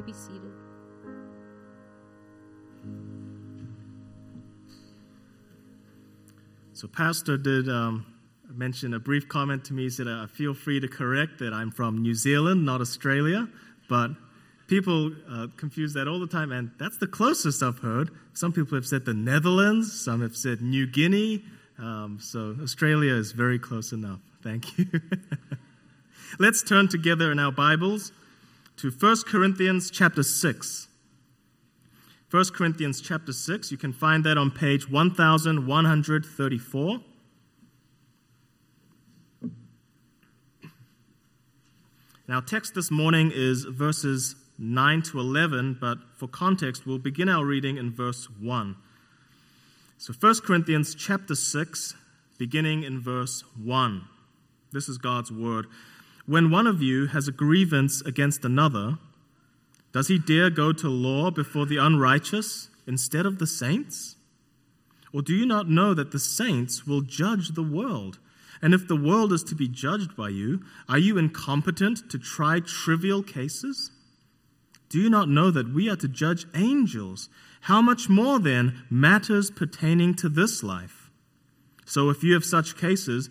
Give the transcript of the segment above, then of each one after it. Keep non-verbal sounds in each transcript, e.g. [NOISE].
may be seated. So, Pastor did um, mention a brief comment to me. He said, uh, Feel free to correct that I'm from New Zealand, not Australia. But people uh, confuse that all the time, and that's the closest I've heard. Some people have said the Netherlands, some have said New Guinea. Um, so, Australia is very close enough. Thank you. [LAUGHS] Let's turn together in our Bibles to 1 Corinthians chapter 6. 1 Corinthians chapter 6. You can find that on page 1134. Now, text this morning is verses 9 to 11, but for context, we'll begin our reading in verse 1. So 1 Corinthians chapter 6, beginning in verse 1. This is God's word. When one of you has a grievance against another, does he dare go to law before the unrighteous instead of the saints? Or do you not know that the saints will judge the world? And if the world is to be judged by you, are you incompetent to try trivial cases? Do you not know that we are to judge angels? How much more then matters pertaining to this life? So if you have such cases,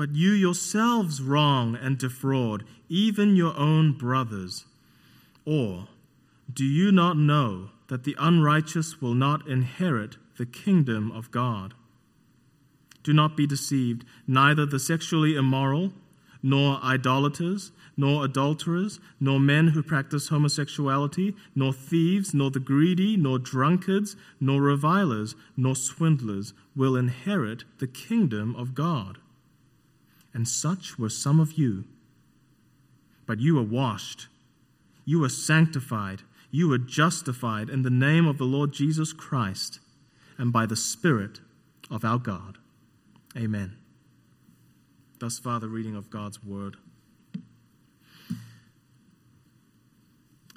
But you yourselves wrong and defraud, even your own brothers. Or do you not know that the unrighteous will not inherit the kingdom of God. Do not be deceived, neither the sexually immoral, nor idolaters, nor adulterers, nor men who practice homosexuality, nor thieves, nor the greedy, nor drunkards, nor revilers, nor swindlers will inherit the kingdom of God. And such were some of you. But you were washed, you were sanctified you were justified in the name of the Lord Jesus Christ and by the Spirit of our God. Amen. Thus far, the reading of God's Word.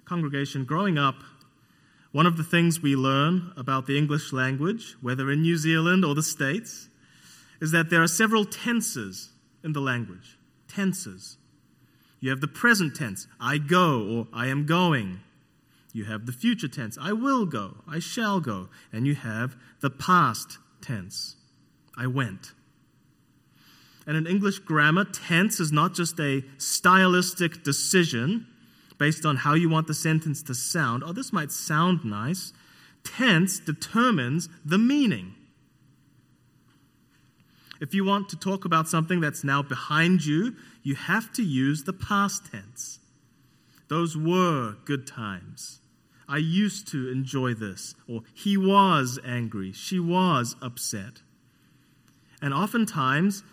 Congregation, growing up, one of the things we learn about the English language, whether in New Zealand or the States, is that there are several tenses in the language. Tenses. You have the present tense, I go or I am going. You have the future tense, I will go, I shall go. And you have the past tense, I went. And in English grammar, tense is not just a stylistic decision based on how you want the sentence to sound. Oh, this might sound nice. Tense determines the meaning. If you want to talk about something that's now behind you, you have to use the past tense. Those were good times. I used to enjoy this. Or he was angry. She was upset. And oftentimes,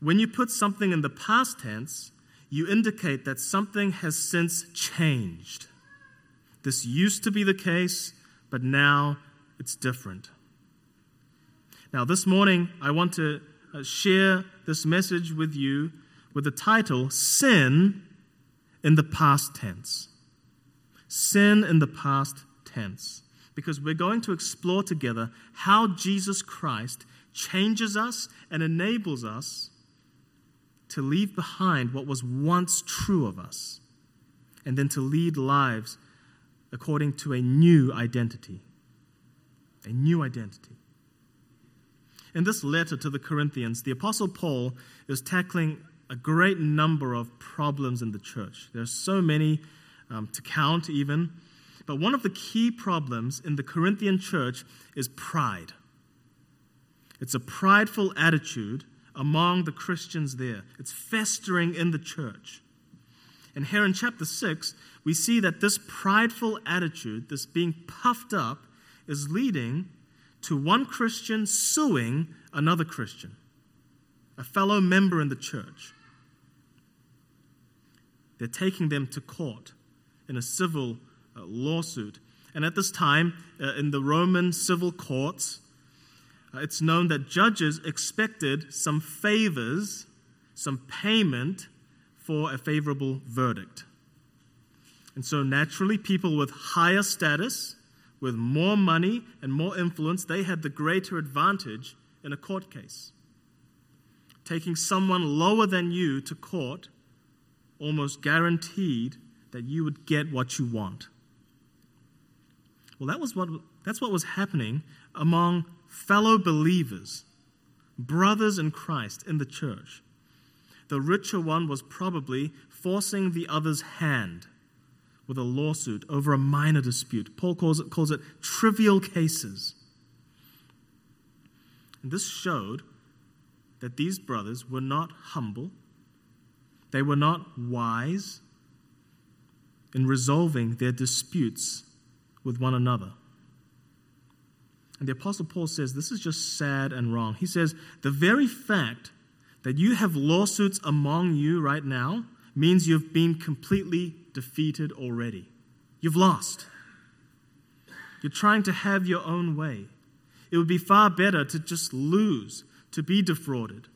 when you put something in the past tense, you indicate that something has since changed. This used to be the case, but now it's different. Now, this morning, I want to uh, share this message with you with the title Sin in the Past Tense sin in the past tense, because we're going to explore together how Jesus Christ changes us and enables us to leave behind what was once true of us, and then to lead lives according to a new identity. A new identity. In this letter to the Corinthians, the Apostle Paul is tackling a great number of problems in the church. There are so many um, to count even. But one of the key problems in the Corinthian church is pride. It's a prideful attitude among the Christians there, it's festering in the church. And here in chapter 6, we see that this prideful attitude, this being puffed up, is leading to one Christian suing another Christian, a fellow member in the church. They're taking them to court in a civil uh, lawsuit. And at this time, uh, in the Roman civil courts, uh, it's known that judges expected some favors, some payment for a favorable verdict. And so, naturally, people with higher status, with more money and more influence, they had the greater advantage in a court case. Taking someone lower than you to court almost guaranteed that you would get what you want. Well, that was what, that's what was happening among fellow believers, brothers in Christ in the church. The richer one was probably forcing the other's hand with a lawsuit over a minor dispute. Paul calls it, calls it trivial cases. And this showed that these brothers were not humble, they were not wise in resolving their disputes with one another. And the Apostle Paul says this is just sad and wrong. He says, the very fact that you have lawsuits among you right now means you've been completely defeated already. You've lost. You're trying to have your own way. It would be far better to just lose, to be defrauded.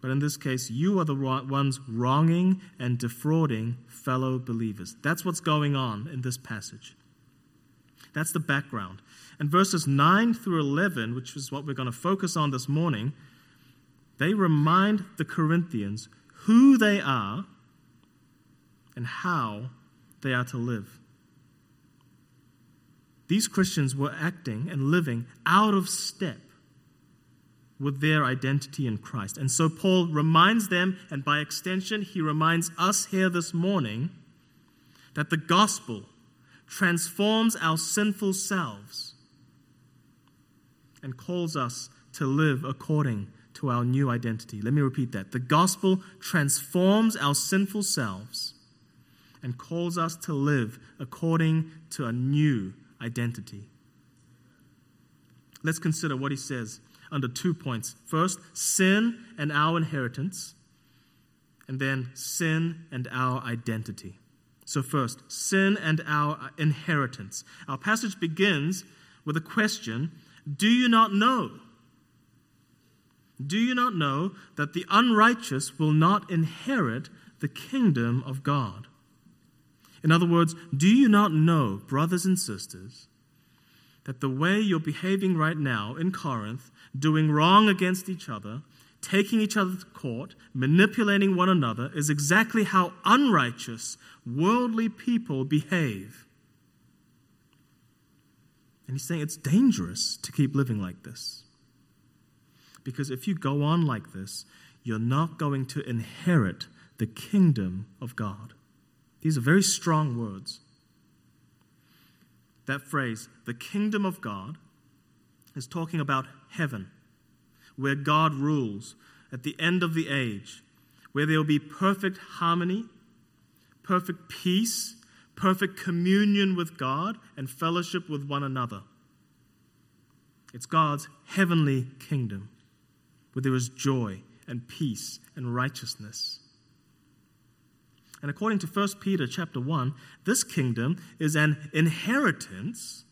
But in this case, you are the ones wronging and defrauding fellow believers. That's what's going on in this passage. That's the background. And verses 9 through 11, which is what we're going to focus on this morning, they remind the Corinthians who they are and how they are to live. These Christians were acting and living out of step with their identity in Christ. And so Paul reminds them, and by extension, he reminds us here this morning, that the gospel transforms our sinful selves and calls us to live according to our new identity. Let me repeat that. The gospel transforms our sinful selves and calls us to live according to a new identity. Let's consider what he says under two points. First, sin and our inheritance, and then sin and our identity. So, first, sin and our inheritance. Our passage begins with a question Do you not know? Do you not know that the unrighteous will not inherit the kingdom of God? In other words, do you not know, brothers and sisters, that the way you're behaving right now in Corinth, doing wrong against each other, taking each other to court, manipulating one another, is exactly how unrighteous, worldly people behave? And he's saying it's dangerous to keep living like this. Because if you go on like this, you're not going to inherit the kingdom of God. These are very strong words. That phrase, the kingdom of God, is talking about heaven, where God rules at the end of the age, where there will be perfect harmony, perfect peace, perfect communion with God, and fellowship with one another. It's God's heavenly kingdom, where there is joy and peace and righteousness. And according to 1 Peter chapter 1, this kingdom is an inheritance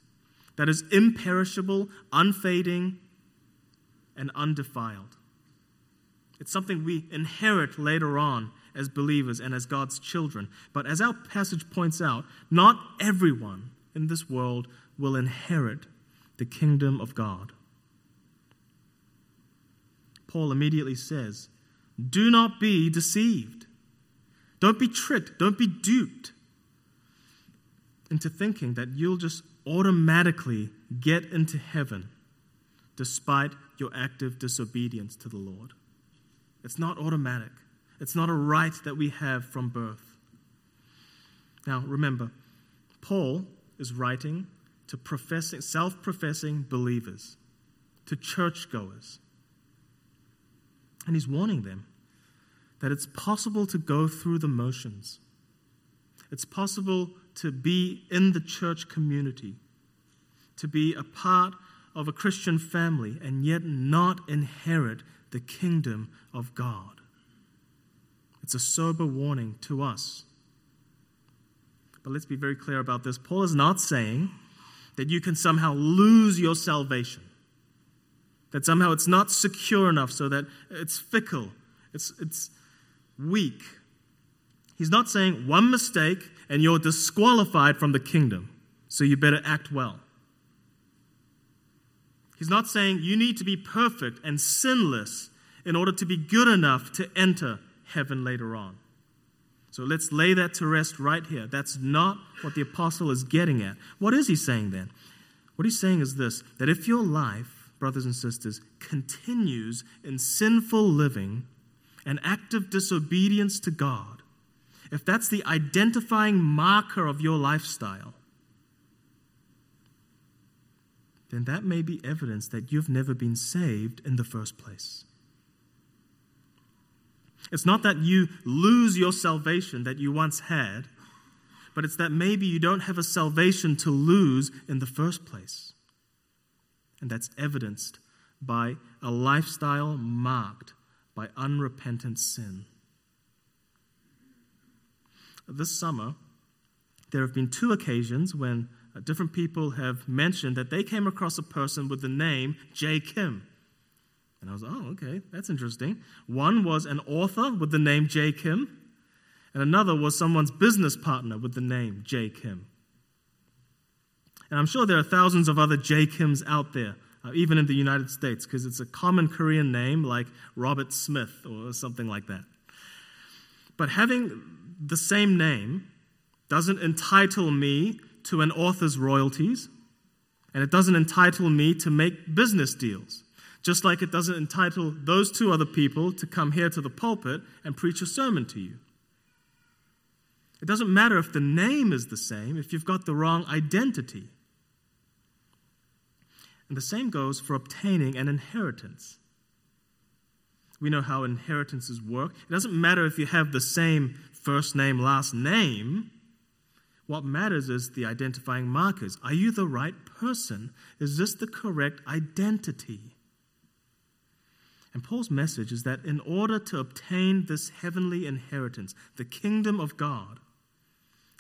that is imperishable, unfading, and undefiled. It's something we inherit later on as believers and as God's children. But as our passage points out, not everyone in this world will inherit the kingdom of God. Paul immediately says, Do not be deceived. Don't be tricked. Don't be duped into thinking that you'll just automatically get into heaven despite your active disobedience to the Lord. It's not automatic, it's not a right that we have from birth. Now, remember, Paul is writing to professing, self professing believers, to churchgoers. And he's warning them that it's possible to go through the motions. It's possible to be in the church community, to be a part of a Christian family, and yet not inherit the kingdom of God. It's a sober warning to us. But let's be very clear about this. Paul is not saying that you can somehow lose your salvation, that somehow it's not secure enough so that it's fickle, it's, it's weak. He's not saying one mistake and you're disqualified from the kingdom, so you better act well. He's not saying you need to be perfect and sinless in order to be good enough to enter heaven later on. So let's lay that to rest right here. That's not what the apostle is getting at. What is he saying then? What he's saying is this that if your life, brothers and sisters, continues in sinful living and active disobedience to God, if that's the identifying marker of your lifestyle, then that may be evidence that you've never been saved in the first place. It's not that you lose your salvation that you once had, but it's that maybe you don't have a salvation to lose in the first place. And that's evidenced by a lifestyle marked by unrepentant sin. This summer, there have been two occasions when uh, different people have mentioned that they came across a person with the name J. Kim. And I was, oh, okay, that's interesting. One was an author with the name J. Kim, and another was someone's business partner with the name J. Kim. And I'm sure there are thousands of other J. Kims out there, uh, even in the United States, because it's a common Korean name like Robert Smith or something like that. But having the same name doesn't entitle me to an author's royalties, and it doesn't entitle me to make business deals. Just like it doesn't entitle those two other people to come here to the pulpit and preach a sermon to you. It doesn't matter if the name is the same, if you've got the wrong identity. And the same goes for obtaining an inheritance. We know how inheritances work. It doesn't matter if you have the same first name, last name. What matters is the identifying markers. Are you the right person? Is this the correct identity? And Paul's message is that in order to obtain this heavenly inheritance, the kingdom of God,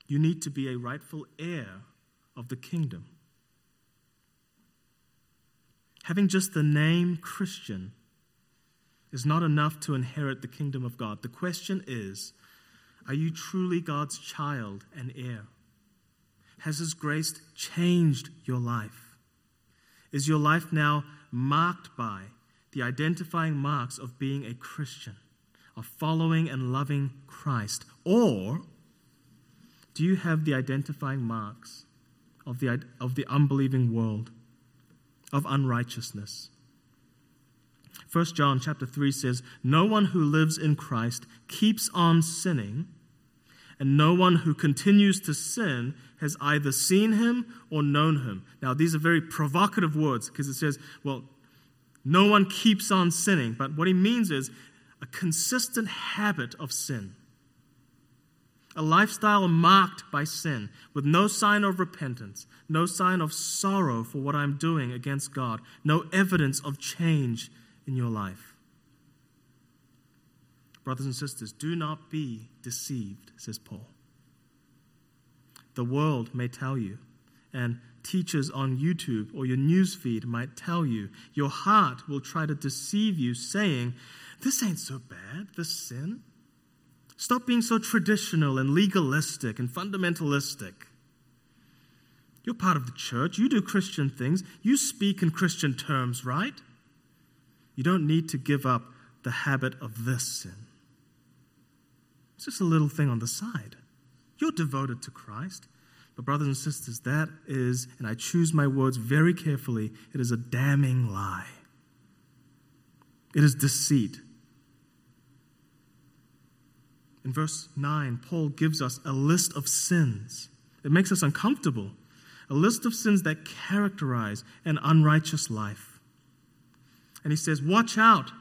you need to be a rightful heir of the kingdom. Having just the name Christian is not enough to inherit the kingdom of God. The question is are you truly God's child and heir? Has His grace changed your life? Is your life now marked by the identifying marks of being a Christian, of following and loving Christ? Or do you have the identifying marks of the, of the unbelieving world, of unrighteousness? 1 John chapter 3 says, No one who lives in Christ keeps on sinning, and no one who continues to sin has either seen him or known him. Now, these are very provocative words because it says, well, no one keeps on sinning. But what he means is a consistent habit of sin. A lifestyle marked by sin, with no sign of repentance, no sign of sorrow for what I'm doing against God, no evidence of change in your life. Brothers and sisters, do not be deceived, says Paul. The world may tell you, and teachers on YouTube or your newsfeed might tell you. Your heart will try to deceive you, saying, This ain't so bad, this sin. Stop being so traditional and legalistic and fundamentalistic. You're part of the church. You do Christian things. You speak in Christian terms, right? You don't need to give up the habit of this sin. It's just a little thing on the side. You're devoted to Christ. But, brothers and sisters, that is, and I choose my words very carefully, it is a damning lie. It is deceit. In verse 9, Paul gives us a list of sins. It makes us uncomfortable. A list of sins that characterize an unrighteous life. And he says, Watch out.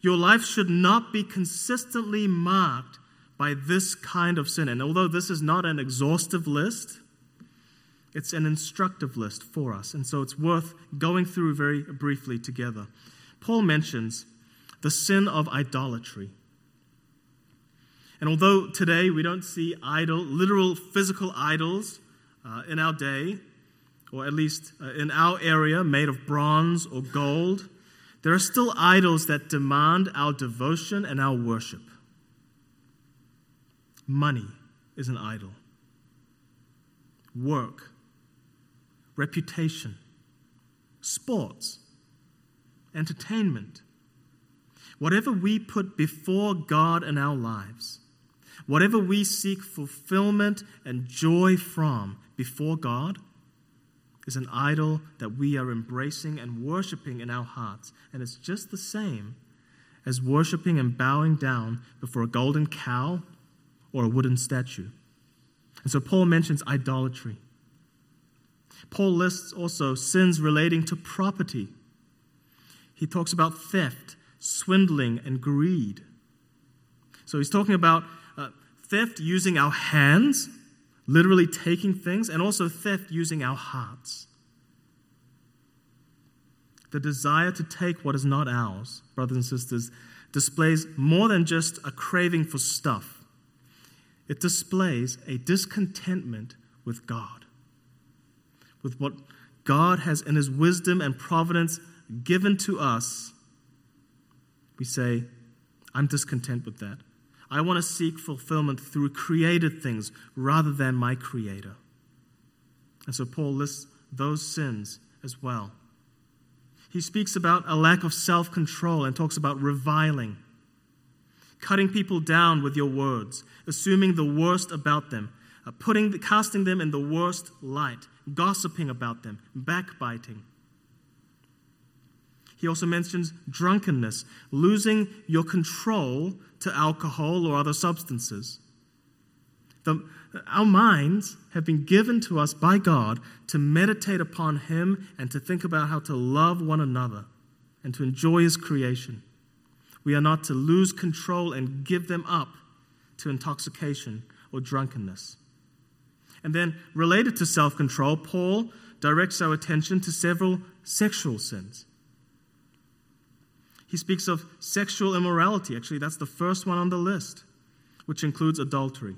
Your life should not be consistently marked by this kind of sin. And although this is not an exhaustive list, it's an instructive list for us. And so it's worth going through very briefly together. Paul mentions the sin of idolatry. And although today we don't see idol, literal physical idols uh, in our day, or at least uh, in our area, made of bronze or gold, there are still idols that demand our devotion and our worship. Money is an idol, work, reputation, sports, entertainment. Whatever we put before God in our lives, whatever we seek fulfillment and joy from before God, is an idol that we are embracing and worshiping in our hearts. And it's just the same as worshiping and bowing down before a golden cow or a wooden statue. And so Paul mentions idolatry. Paul lists also sins relating to property. He talks about theft, swindling, and greed. So he's talking about theft using our hands literally taking things, and also theft using our hearts. The desire to take what is not ours, brothers and sisters, displays more than just a craving for stuff. It displays a discontentment with God, with what God has in His wisdom and providence given to us. We say, I'm discontent with that. I want to seek fulfillment through created things rather than my Creator. And so Paul lists those sins as well. He speaks about a lack of self control and talks about reviling, cutting people down with your words, assuming the worst about them, uh, putting, casting them in the worst light, gossiping about them, backbiting. He also mentions drunkenness, losing your control to alcohol or other substances. The, our minds have been given to us by God to meditate upon Him and to think about how to love one another and to enjoy His creation. We are not to lose control and give them up to intoxication or drunkenness. And then, related to self control, Paul directs our attention to several sexual sins. He speaks of sexual immorality. Actually, that's the first one on the list, which includes adultery,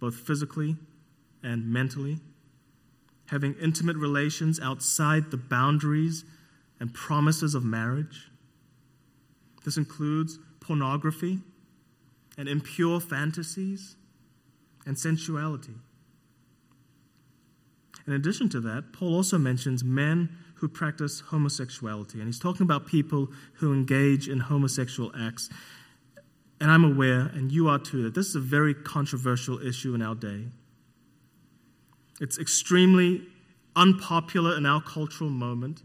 both physically and mentally, having intimate relations outside the boundaries and promises of marriage. This includes pornography and impure fantasies and sensuality. In addition to that, Paul also mentions men who practice homosexuality. And he's talking about people who engage in homosexual acts. And I'm aware, and you are too, that this is a very controversial issue in our day. It's extremely unpopular in our cultural moment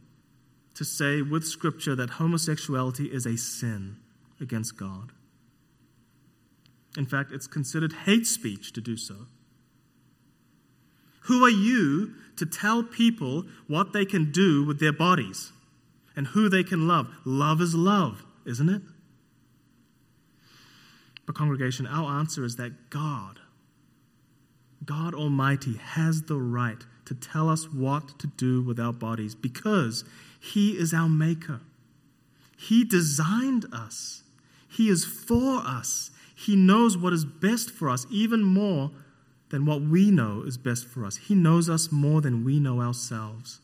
to say with Scripture that homosexuality is a sin against God. In fact, it's considered hate speech to do so. Who are you to tell people what they can do with their bodies and who they can love? Love is love, isn't it? But, congregation, our answer is that God, God Almighty, has the right to tell us what to do with our bodies because He is our Maker. He designed us, He is for us. He knows what is best for us even more than what we know is best for us. He knows us more than we know ourselves.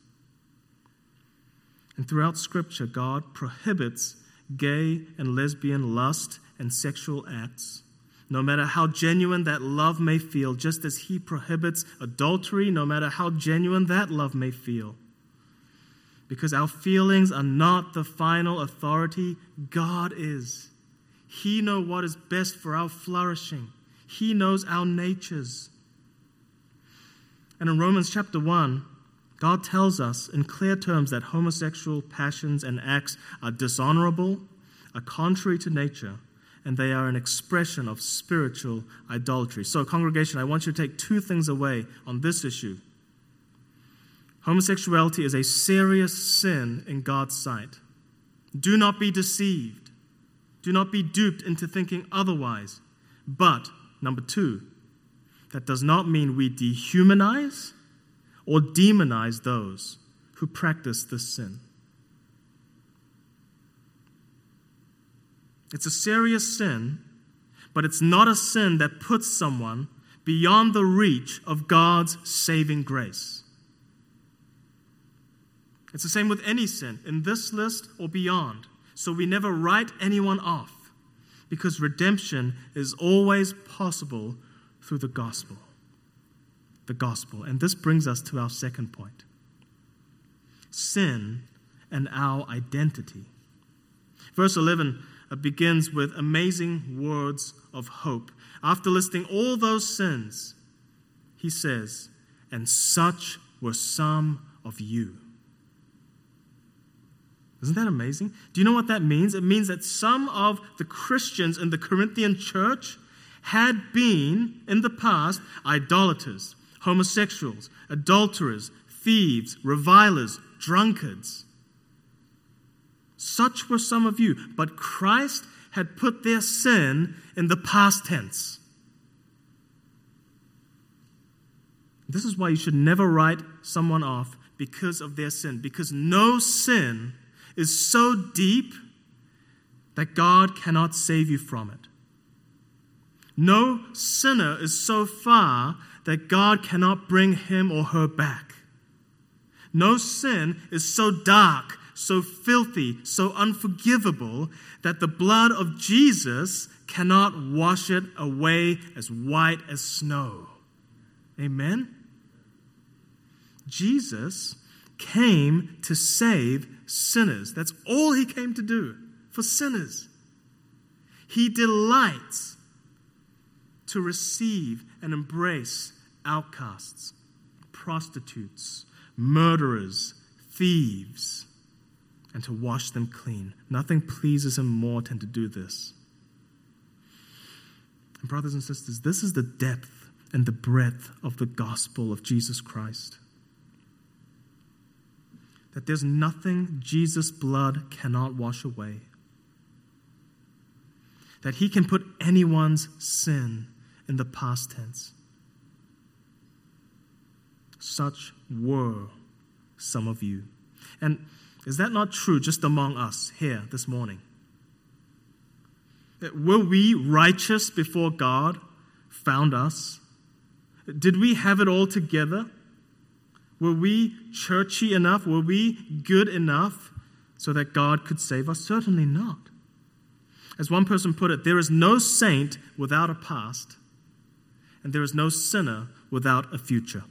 And throughout Scripture, God prohibits gay and lesbian lust and sexual acts. No matter how genuine that love may feel, just as He prohibits adultery, no matter how genuine that love may feel. Because our feelings are not the final authority, God is. He knows what is best for our flourishing. He knows our natures. And in Romans chapter 1, God tells us in clear terms that homosexual passions and acts are dishonorable, are contrary to nature, and they are an expression of spiritual idolatry. So, congregation, I want you to take two things away on this issue. Homosexuality is a serious sin in God's sight. Do not be deceived. Do not be duped into thinking otherwise. But, number two, that does not mean we dehumanize or demonize those who practice this sin. It's a serious sin, but it's not a sin that puts someone beyond the reach of God's saving grace. It's the same with any sin, in this list or beyond. So we never write anyone off because redemption is always possible through the gospel. The gospel. And this brings us to our second point sin and our identity. Verse 11 uh, begins with amazing words of hope. After listing all those sins, he says, And such were some of you. Isn't that amazing? Do you know what that means? It means that some of the Christians in the Corinthian church had been, in the past, idolaters, homosexuals, adulterers, thieves, revilers, drunkards. Such were some of you, but Christ had put their sin in the past tense. This is why you should never write someone off because of their sin, because no sin is so deep that God cannot save you from it. No sinner is so far that God cannot bring him or her back. No sin is so dark, so filthy, so unforgivable that the blood of Jesus cannot wash it away as white as snow. Amen? Jesus came to save sinners. That's all he came to do for sinners. He delights to receive and embrace outcasts, prostitutes, murderers, thieves, and to wash them clean. Nothing pleases him more than to do this. And, brothers and sisters, this is the depth and the breadth of the gospel of Jesus Christ. That there's nothing Jesus' blood cannot wash away. That he can put anyone's sin in the past tense. Such were some of you. And is that not true just among us here this morning? Were we righteous before God found us? Did we have it all together? Were we churchy enough? Were we good enough so that God could save us? Certainly not. As one person put it, there is no saint without a past, and there is no sinner without a future.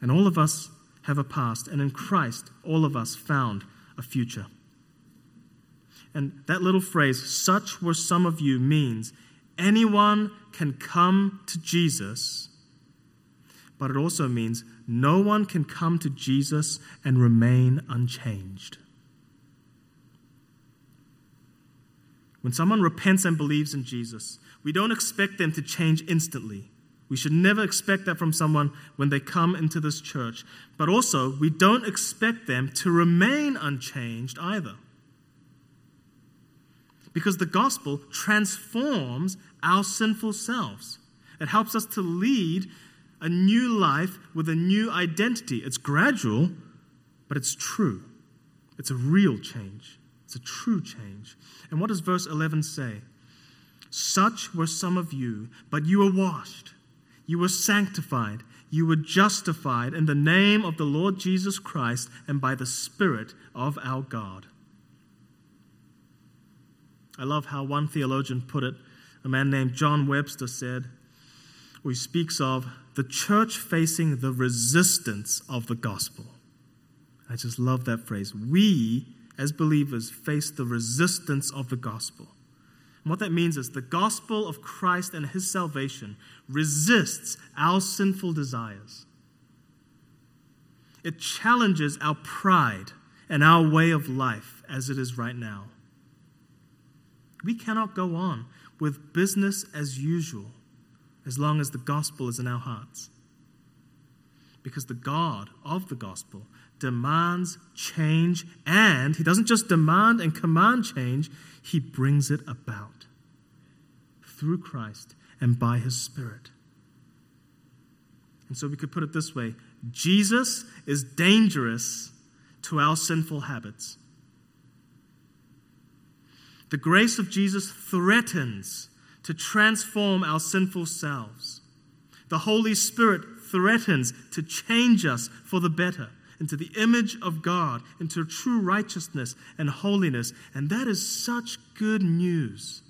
And all of us have a past, and in Christ, all of us found a future. And that little phrase, such were some of you, means anyone can come to Jesus, but it also means no one can come to Jesus and remain unchanged. When someone repents and believes in Jesus, we don't expect them to change instantly. We should never expect that from someone when they come into this church. But also, we don't expect them to remain unchanged either. Because the gospel transforms our sinful selves. It helps us to lead a new life with a new identity. It's gradual, but it's true. It's a real change. It's a true change. And what does verse 11 say? Such were some of you, but you were washed you were sanctified. You were justified in the name of the Lord Jesus Christ and by the Spirit of our God. I love how one theologian put it. A man named John Webster said, where he speaks of the church facing the resistance of the gospel. I just love that phrase. We, as believers, face the resistance of the gospel. And what that means is the gospel of Christ and his salvation resists our sinful desires. It challenges our pride and our way of life as it is right now. We cannot go on with business as usual as long as the gospel is in our hearts. Because the God of the gospel demands change, and He doesn't just demand and command change, He brings it about through Christ and by His Spirit. And so we could put it this way Jesus is dangerous to our sinful habits. The grace of Jesus threatens to transform our sinful selves. The Holy Spirit threatens to change us for the better into the image of God, into true righteousness and holiness. And that is such good news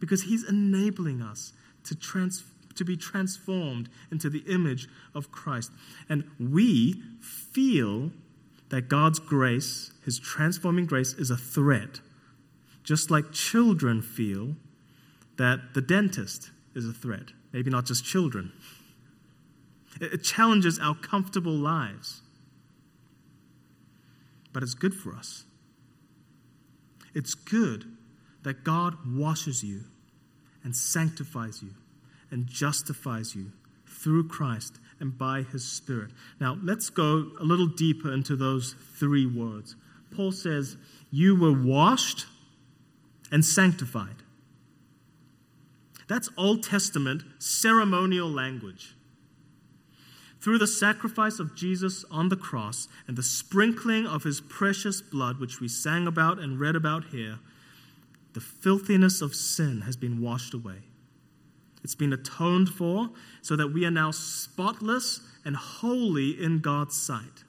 because He's enabling us to, trans- to be transformed into the image of Christ. And we feel that God's grace, His transforming grace, is a threat, just like children feel that the dentist is a threat. Maybe not just children. It challenges our comfortable lives. But it's good for us. It's good that God washes you and sanctifies you and justifies you through Christ and by his Spirit. Now, let's go a little deeper into those three words. Paul says, You were washed and sanctified. That's Old Testament ceremonial language. Through the sacrifice of Jesus on the cross and the sprinkling of his precious blood, which we sang about and read about here, the filthiness of sin has been washed away. It's been atoned for so that we are now spotless and holy in God's sight.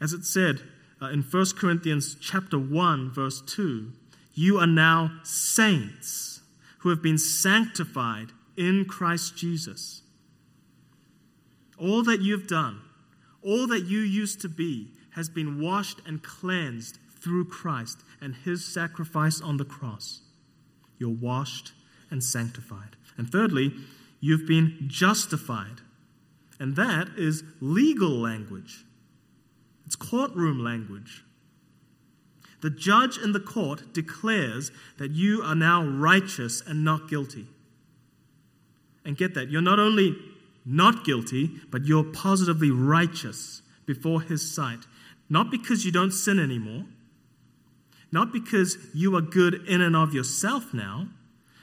As it said uh, in 1 Corinthians chapter 1 verse 2, you are now saints who have been sanctified in Christ Jesus. All that you've done, all that you used to be, has been washed and cleansed through Christ and his sacrifice on the cross. You're washed and sanctified. And thirdly, you've been justified. And that is legal language, it's courtroom language. The judge in the court declares that you are now righteous and not guilty. And get that, you're not only not guilty, but you're positively righteous before His sight. Not because you don't sin anymore, not because you are good in and of yourself now,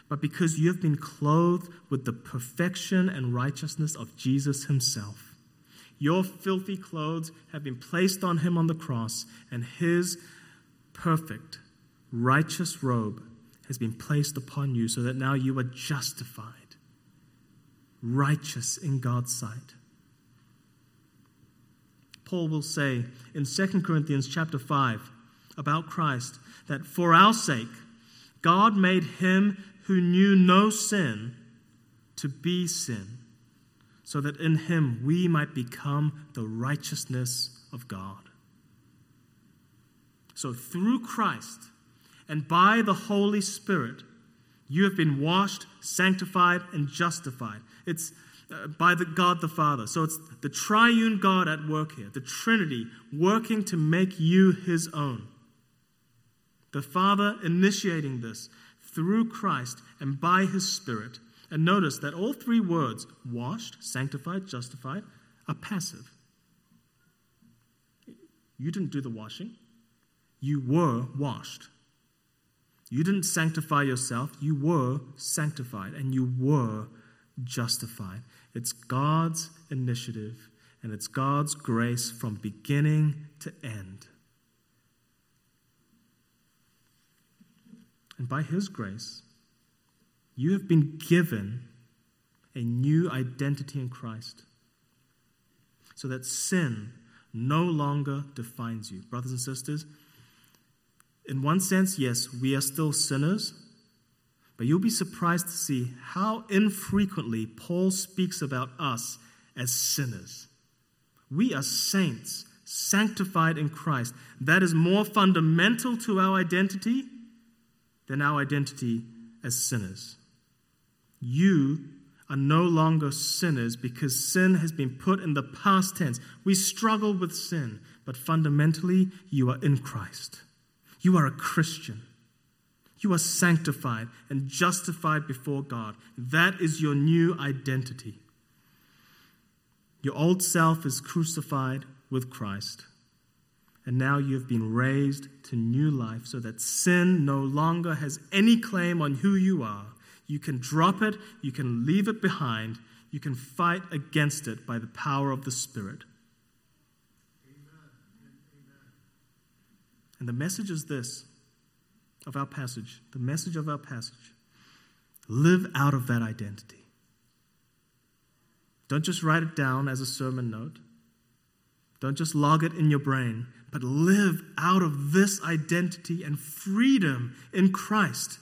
but because you have been clothed with the perfection and righteousness of Jesus Himself. Your filthy clothes have been placed on Him on the cross, and His perfect, righteous robe has been placed upon you so that now you are justified righteous in God's sight. Paul will say in 2 Corinthians chapter 5 about Christ that for our sake God made him who knew no sin to be sin so that in him we might become the righteousness of God. So through Christ and by the Holy Spirit you have been washed, sanctified, and justified. It's uh, by the God the Father. So it's the triune God at work here, the Trinity working to make you his own. The Father initiating this through Christ and by his Spirit. And notice that all three words, washed, sanctified, justified, are passive. You didn't do the washing, you were washed. You didn't sanctify yourself, you were sanctified and you were justified. It's God's initiative and it's God's grace from beginning to end. And by His grace, you have been given a new identity in Christ so that sin no longer defines you. Brothers and sisters, in one sense, yes, we are still sinners, but you'll be surprised to see how infrequently Paul speaks about us as sinners. We are saints, sanctified in Christ. That is more fundamental to our identity than our identity as sinners. You are no longer sinners because sin has been put in the past tense. We struggle with sin, but fundamentally, you are in Christ. You are a Christian. You are sanctified and justified before God. That is your new identity. Your old self is crucified with Christ. And now you have been raised to new life so that sin no longer has any claim on who you are. You can drop it, you can leave it behind, you can fight against it by the power of the Spirit. And the message is this of our passage, the message of our passage. Live out of that identity. Don't just write it down as a sermon note. Don't just log it in your brain, but live out of this identity and freedom in Christ.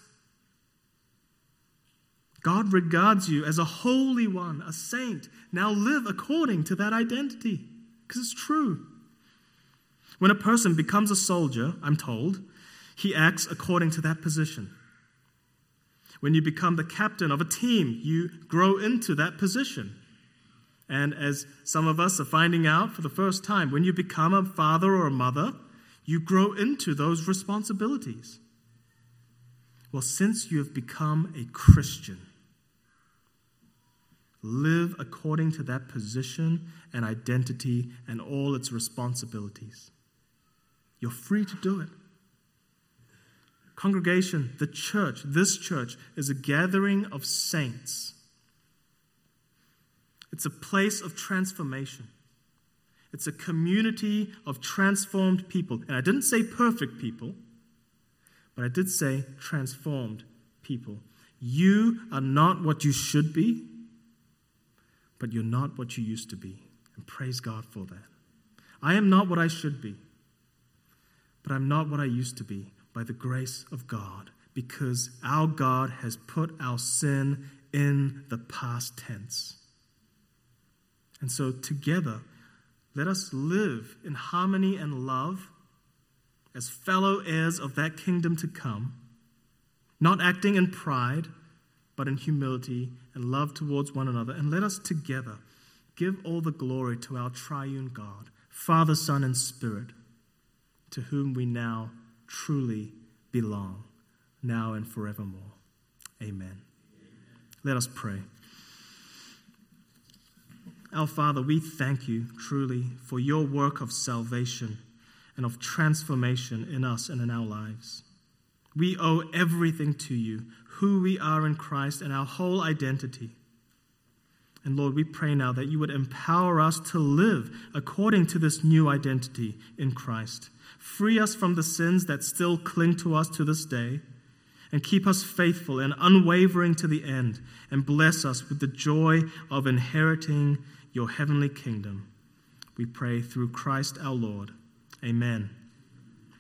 God regards you as a holy one, a saint. Now live according to that identity, because it's true. When a person becomes a soldier, I'm told, he acts according to that position. When you become the captain of a team, you grow into that position. And as some of us are finding out for the first time, when you become a father or a mother, you grow into those responsibilities. Well, since you have become a Christian, live according to that position and identity and all its responsibilities. You're free to do it. Congregation, the church, this church, is a gathering of saints it's a place of transformation. It's a community of transformed people. And I didn't say perfect people, but I did say transformed people. You are not what you should be, but you're not what you used to be. And praise God for that. I am not what I should be, but I'm not what I used to be by the grace of God, because our God has put our sin in the past tense. And so, together, let us live in harmony and love as fellow heirs of that kingdom to come, not acting in pride, but in humility and love towards one another. And let us together give all the glory to our triune God, Father, Son, and Spirit, to whom we now truly belong, now and forevermore. Amen. Let us pray. Our Father, we thank you truly for your work of salvation and of transformation in us and in our lives. We owe everything to you, who we are in Christ and our whole identity. And Lord, we pray now that you would empower us to live according to this new identity in Christ. Free us from the sins that still cling to us to this day, and keep us faithful and unwavering to the end, and bless us with the joy of inheriting your heavenly kingdom. We pray through Christ our Lord. Amen.